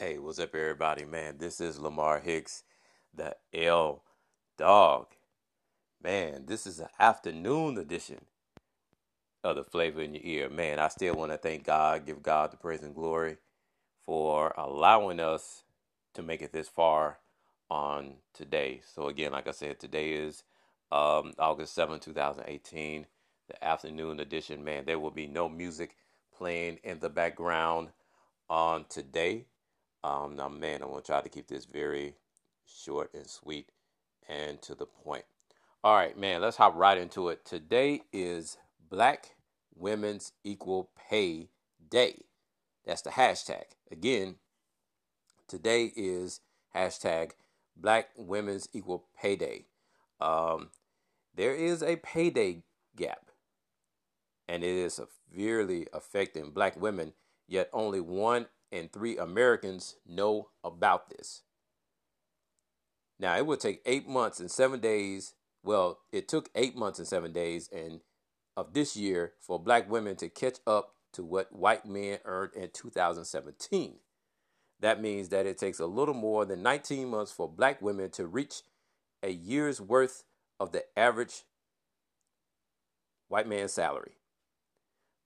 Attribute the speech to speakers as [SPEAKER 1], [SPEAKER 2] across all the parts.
[SPEAKER 1] Hey, what's up, everybody? Man, this is Lamar Hicks, the L Dog. Man, this is an afternoon edition of the Flavor in Your Ear. Man, I still want to thank God, give God the praise and glory for allowing us to make it this far on today. So, again, like I said, today is um, August 7, 2018, the afternoon edition. Man, there will be no music playing in the background on today um, now, man, I want to try to keep this very short and sweet and to the point. All right, man, let's hop right into it. Today is Black Women's Equal Pay Day. That's the hashtag. Again, today is hashtag Black Women's Equal Pay Day. Um, there is a payday gap, and it is severely affecting black women, yet only one and three Americans know about this. Now, it would take eight months and seven days. Well, it took eight months and seven days and of this year for black women to catch up to what white men earned in 2017. That means that it takes a little more than 19 months for black women to reach a year's worth of the average white man's salary.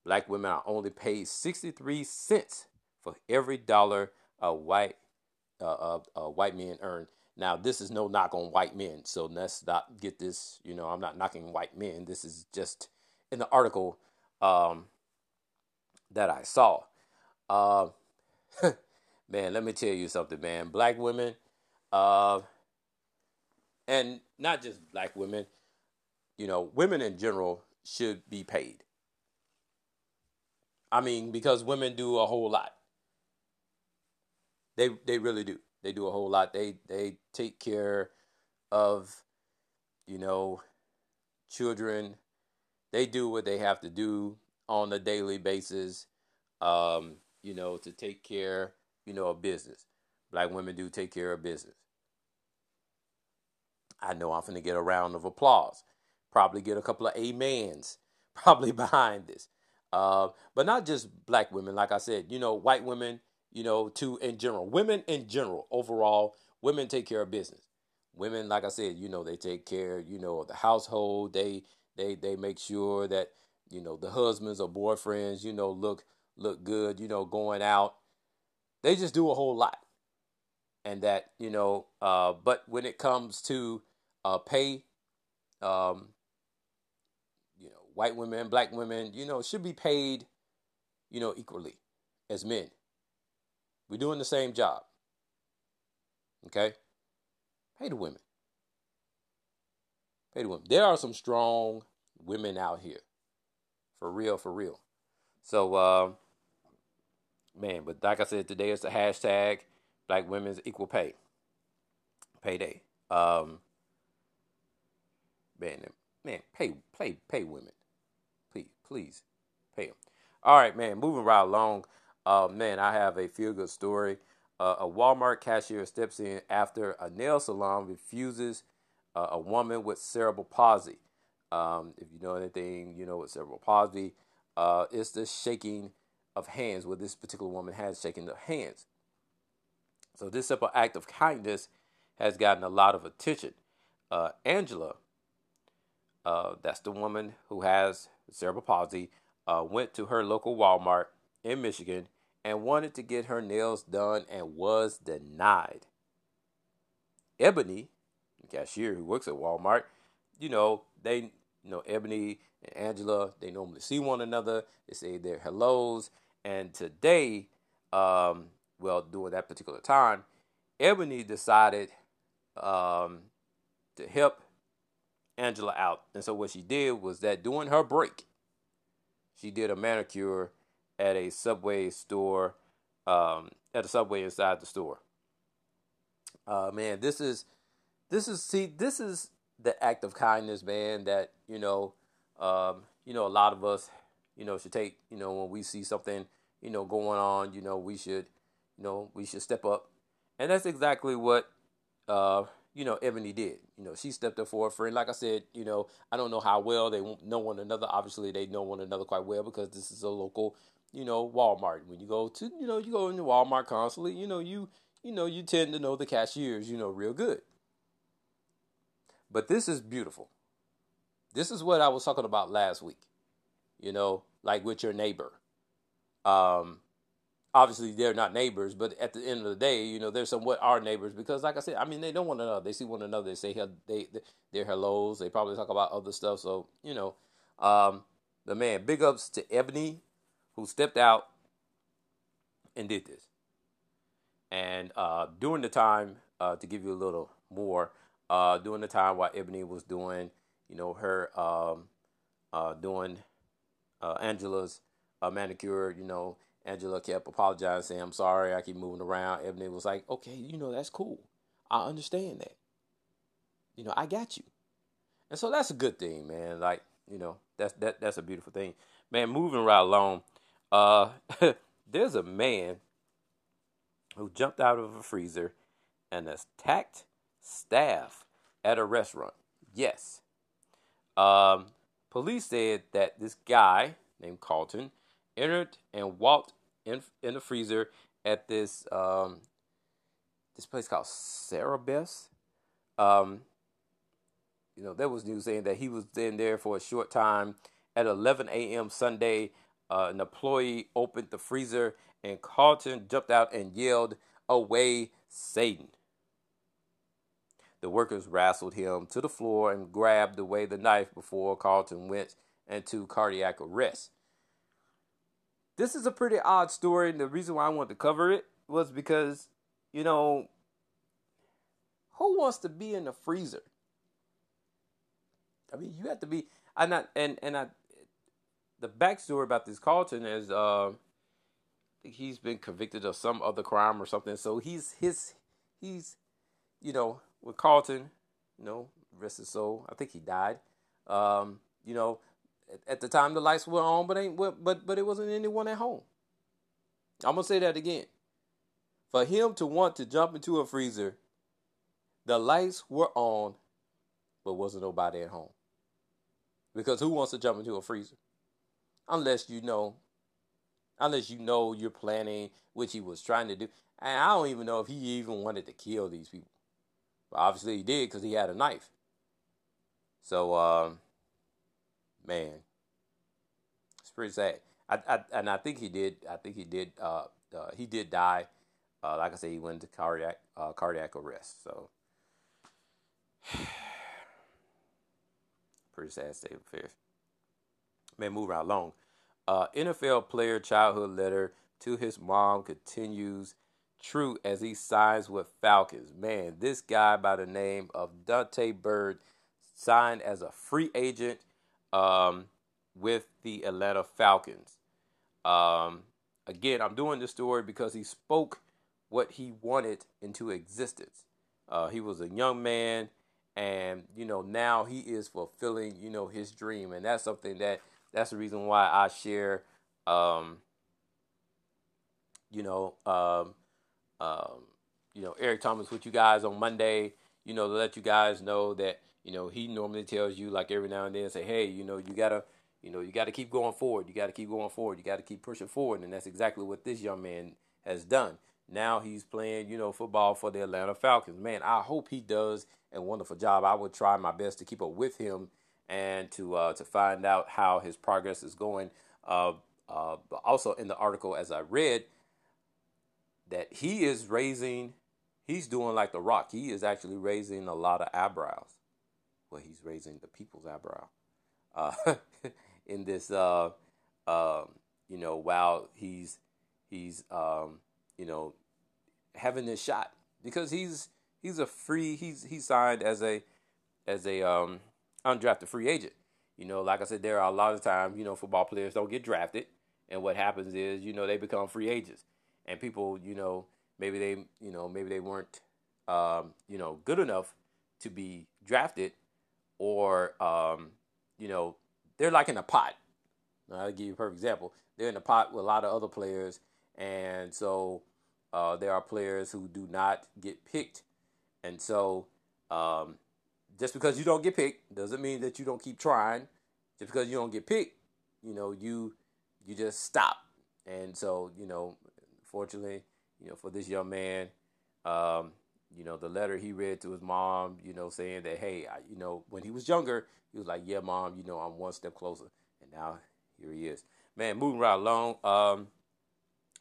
[SPEAKER 1] Black women are only paid 63 cents for every dollar a white uh, uh, white men earn. Now, this is no knock on white men, so let's not get this. You know, I'm not knocking white men. This is just in the article um, that I saw. Uh, man, let me tell you something, man. Black women, uh, and not just black women, you know, women in general should be paid. I mean, because women do a whole lot. They they really do. They do a whole lot. They they take care of, you know, children. They do what they have to do on a daily basis, um, you know, to take care, you know, of business. Black women do take care of business. I know I'm going to get a round of applause. Probably get a couple of amens probably behind this. Uh, but not just black women. Like I said, you know, white women, you know, to in general, women in general, overall, women take care of business. Women, like I said, you know, they take care, you know, of the household. They they they make sure that you know the husbands or boyfriends, you know, look look good. You know, going out. They just do a whole lot, and that you know. Uh, but when it comes to uh, pay, um, you know, white women, black women, you know, should be paid, you know, equally as men. We're doing the same job. Okay? Pay the women. Pay the women. There are some strong women out here. For real, for real. So, uh, man, but like I said, today is the hashtag Black Women's Equal Pay. Payday. Um, man, man, pay, pay, pay women. Please, please, pay them. All right, man, moving right along. Uh, man, I have a feel good story. Uh, a Walmart cashier steps in after a nail salon refuses uh, a woman with cerebral palsy. Um, if you know anything, you know what cerebral palsy. Uh, it's the shaking of hands. Where this particular woman has shaking of hands. So this simple act of kindness has gotten a lot of attention. Uh, Angela, uh, that's the woman who has cerebral palsy, uh, went to her local Walmart in Michigan and wanted to get her nails done and was denied. Ebony, cashier who works at Walmart, you know, they, you know, Ebony and Angela, they normally see one another. They say their hellos. And today, um, well, during that particular time, Ebony decided um, to help Angela out. And so what she did was that during her break, she did a manicure at a Subway store, um, at a Subway inside the store. Uh, man, this is, this is, see, this is the act of kindness, man, that, you know, um, you know, a lot of us, you know, should take, you know, when we see something, you know, going on, you know, we should, you know, we should step up. And that's exactly what, uh, you know, Ebony did. You know, she stepped up for a friend. Like I said, you know, I don't know how well they know one another. Obviously, they know one another quite well because this is a local you know, Walmart. When you go to, you know, you go into Walmart constantly, you know, you, you know, you tend to know the cashiers, you know, real good. But this is beautiful. This is what I was talking about last week. You know, like with your neighbor. Um, obviously they're not neighbors, but at the end of the day, you know, they're somewhat our neighbors because, like I said, I mean, they know one another. They see one another. They say they they their hellos. They probably talk about other stuff. So you know, um, the man, big ups to Ebony, who stepped out and did this. And uh, during the time, uh, to give you a little more, uh, during the time while Ebony was doing, you know, her um, uh, doing uh, Angela's uh, manicure, you know, Angela kept apologizing, saying, I'm sorry, I keep moving around. Ebony was like, okay, you know, that's cool. I understand that. You know, I got you. And so that's a good thing, man. Like, you know, that's that that's a beautiful thing. Man, moving right along. Uh there's a man who jumped out of a freezer and attacked staff at a restaurant. Yes. Um, police said that this guy named Carlton entered and walked in in the freezer at this um, this place called Cerebes. Um, you know, there was news saying that he was in there for a short time. At 11 a.m. Sunday, uh, an employee opened the freezer and Carlton jumped out and yelled, Away, Satan. The workers wrestled him to the floor and grabbed away the knife before Carlton went into cardiac arrest. This is a pretty odd story, and the reason why I wanted to cover it was because, you know, who wants to be in the freezer? I mean, you have to be. I not and and I. The backstory about this Carlton is, uh, he's been convicted of some other crime or something. So he's his, he's, you know, with Carlton, you know, rest his soul. I think he died. Um, you know, at, at the time the lights were on, but ain't but but it wasn't anyone at home. I'm gonna say that again. For him to want to jump into a freezer, the lights were on, but wasn't nobody at home. Because who wants to jump into a freezer? Unless you know, unless you know you're planning, which he was trying to do. And I don't even know if he even wanted to kill these people. But obviously he did because he had a knife. So, um, man, it's pretty sad. I, I, and I think he did. I think he did. Uh, uh, he did die. Uh, like I said, he went into cardiac uh, cardiac arrest. So. Pretty sad state of affairs. Man, move right along. Uh, NFL player childhood letter to his mom continues true as he signs with Falcons. Man, this guy by the name of Dante Bird signed as a free agent um, with the Atlanta Falcons. Um, again, I'm doing this story because he spoke what he wanted into existence. Uh, he was a young man and you know now he is fulfilling you know his dream and that's something that that's the reason why i share um you know um um you know eric thomas with you guys on monday you know to let you guys know that you know he normally tells you like every now and then say hey you know you gotta you know you gotta keep going forward you gotta keep going forward you gotta keep pushing forward and that's exactly what this young man has done now he's playing, you know, football for the Atlanta Falcons. Man, I hope he does a wonderful job. I would try my best to keep up with him and to uh, to find out how his progress is going. Uh, uh, but also in the article, as I read, that he is raising, he's doing like the Rock. He is actually raising a lot of eyebrows. Well, he's raising the people's eyebrow uh, in this. Uh, um, you know, while he's he's um, you know, having this shot because he's he's a free he's he's signed as a as a um undrafted free agent. You know, like I said, there are a lot of times, you know, football players don't get drafted and what happens is, you know, they become free agents. And people, you know, maybe they you know, maybe they weren't um, you know, good enough to be drafted or um, you know, they're like in a pot. I'll give you a perfect example. They're in a pot with a lot of other players and so uh, there are players who do not get picked. And so um, just because you don't get picked doesn't mean that you don't keep trying. Just because you don't get picked, you know, you you just stop. and so you know, fortunately, you know, for this young man, um, you know, the letter he read to his mom, you know, saying that, hey, I, you know, when he was younger, he was like, yeah, mom, you know, I'm one step closer, and now here he is. Man, moving right along. Um,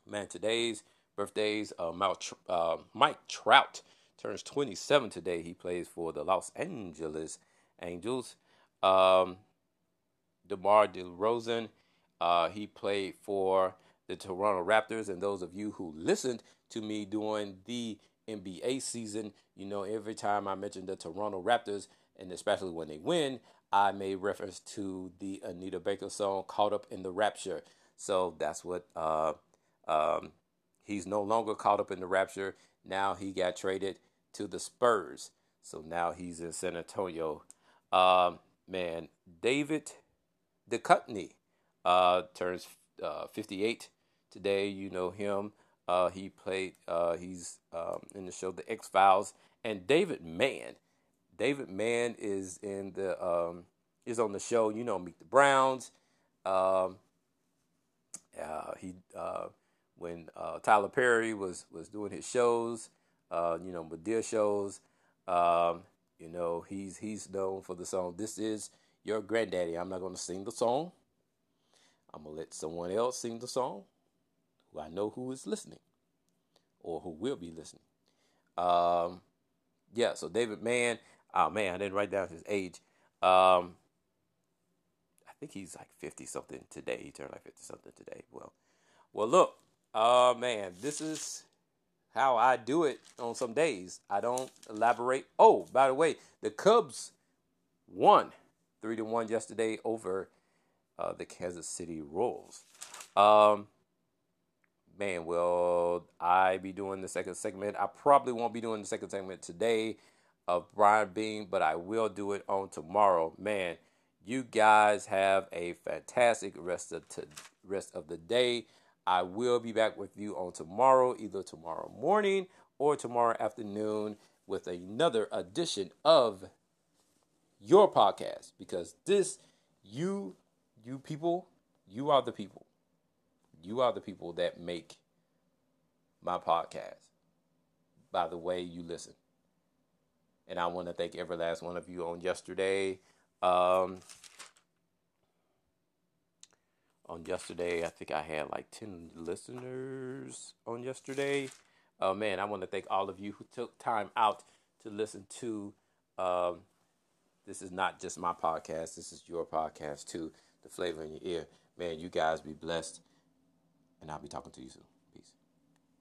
[SPEAKER 1] man, today's birthdays. Uh, uh, Mike Trout turns 27 today. He plays for the Los Angeles Angels. Um, DeMar DeRozan, uh, he played for the Toronto Raptors. And those of you who listened to me during the NBA season, you know, every time I mentioned the Toronto Raptors, and especially when they win, I made reference to the Anita Baker song "Caught Up in the Rapture." So that's what uh, um, he's no longer caught up in the rapture. Now he got traded to the Spurs. So now he's in San Antonio. Um, man, David Duchovny uh, turns uh, 58 today. You know him. Uh, he played. Uh, he's um, in the show The X Files. And David Mann. David Mann is in the um, is on the show. You know, Meet the Browns. Um, uh, he uh, when uh, Tyler Perry was was doing his shows, uh, you know, Madea shows. Um, you know, he's he's known for the song "This Is Your Granddaddy." I'm not going to sing the song. I'm gonna let someone else sing the song, who I know who is listening, or who will be listening. Um, yeah. So David Mann. Oh man, I didn't write down his age. Um, I think he's like fifty something today. He turned like fifty something today. Well, well, look. Uh, man, this is how I do it on some days. I don't elaborate. Oh, by the way, the Cubs won three to one yesterday over uh, the Kansas City Royals. Um, man, will I be doing the second segment? I probably won't be doing the second segment today of Brian Bean, but I will do it on tomorrow. Man, you guys have a fantastic rest of t- rest of the day. I will be back with you on tomorrow, either tomorrow morning or tomorrow afternoon, with another edition of your podcast. Because this, you, you people, you are the people. You are the people that make my podcast by the way you listen. And I want to thank every last one of you on yesterday. Um, on yesterday. I think I had like 10 listeners on yesterday. Uh, man, I want to thank all of you who took time out to listen to. Um, this is not just my podcast, this is your podcast too. The flavor in your ear. Man, you guys be blessed, and I'll be talking to you soon.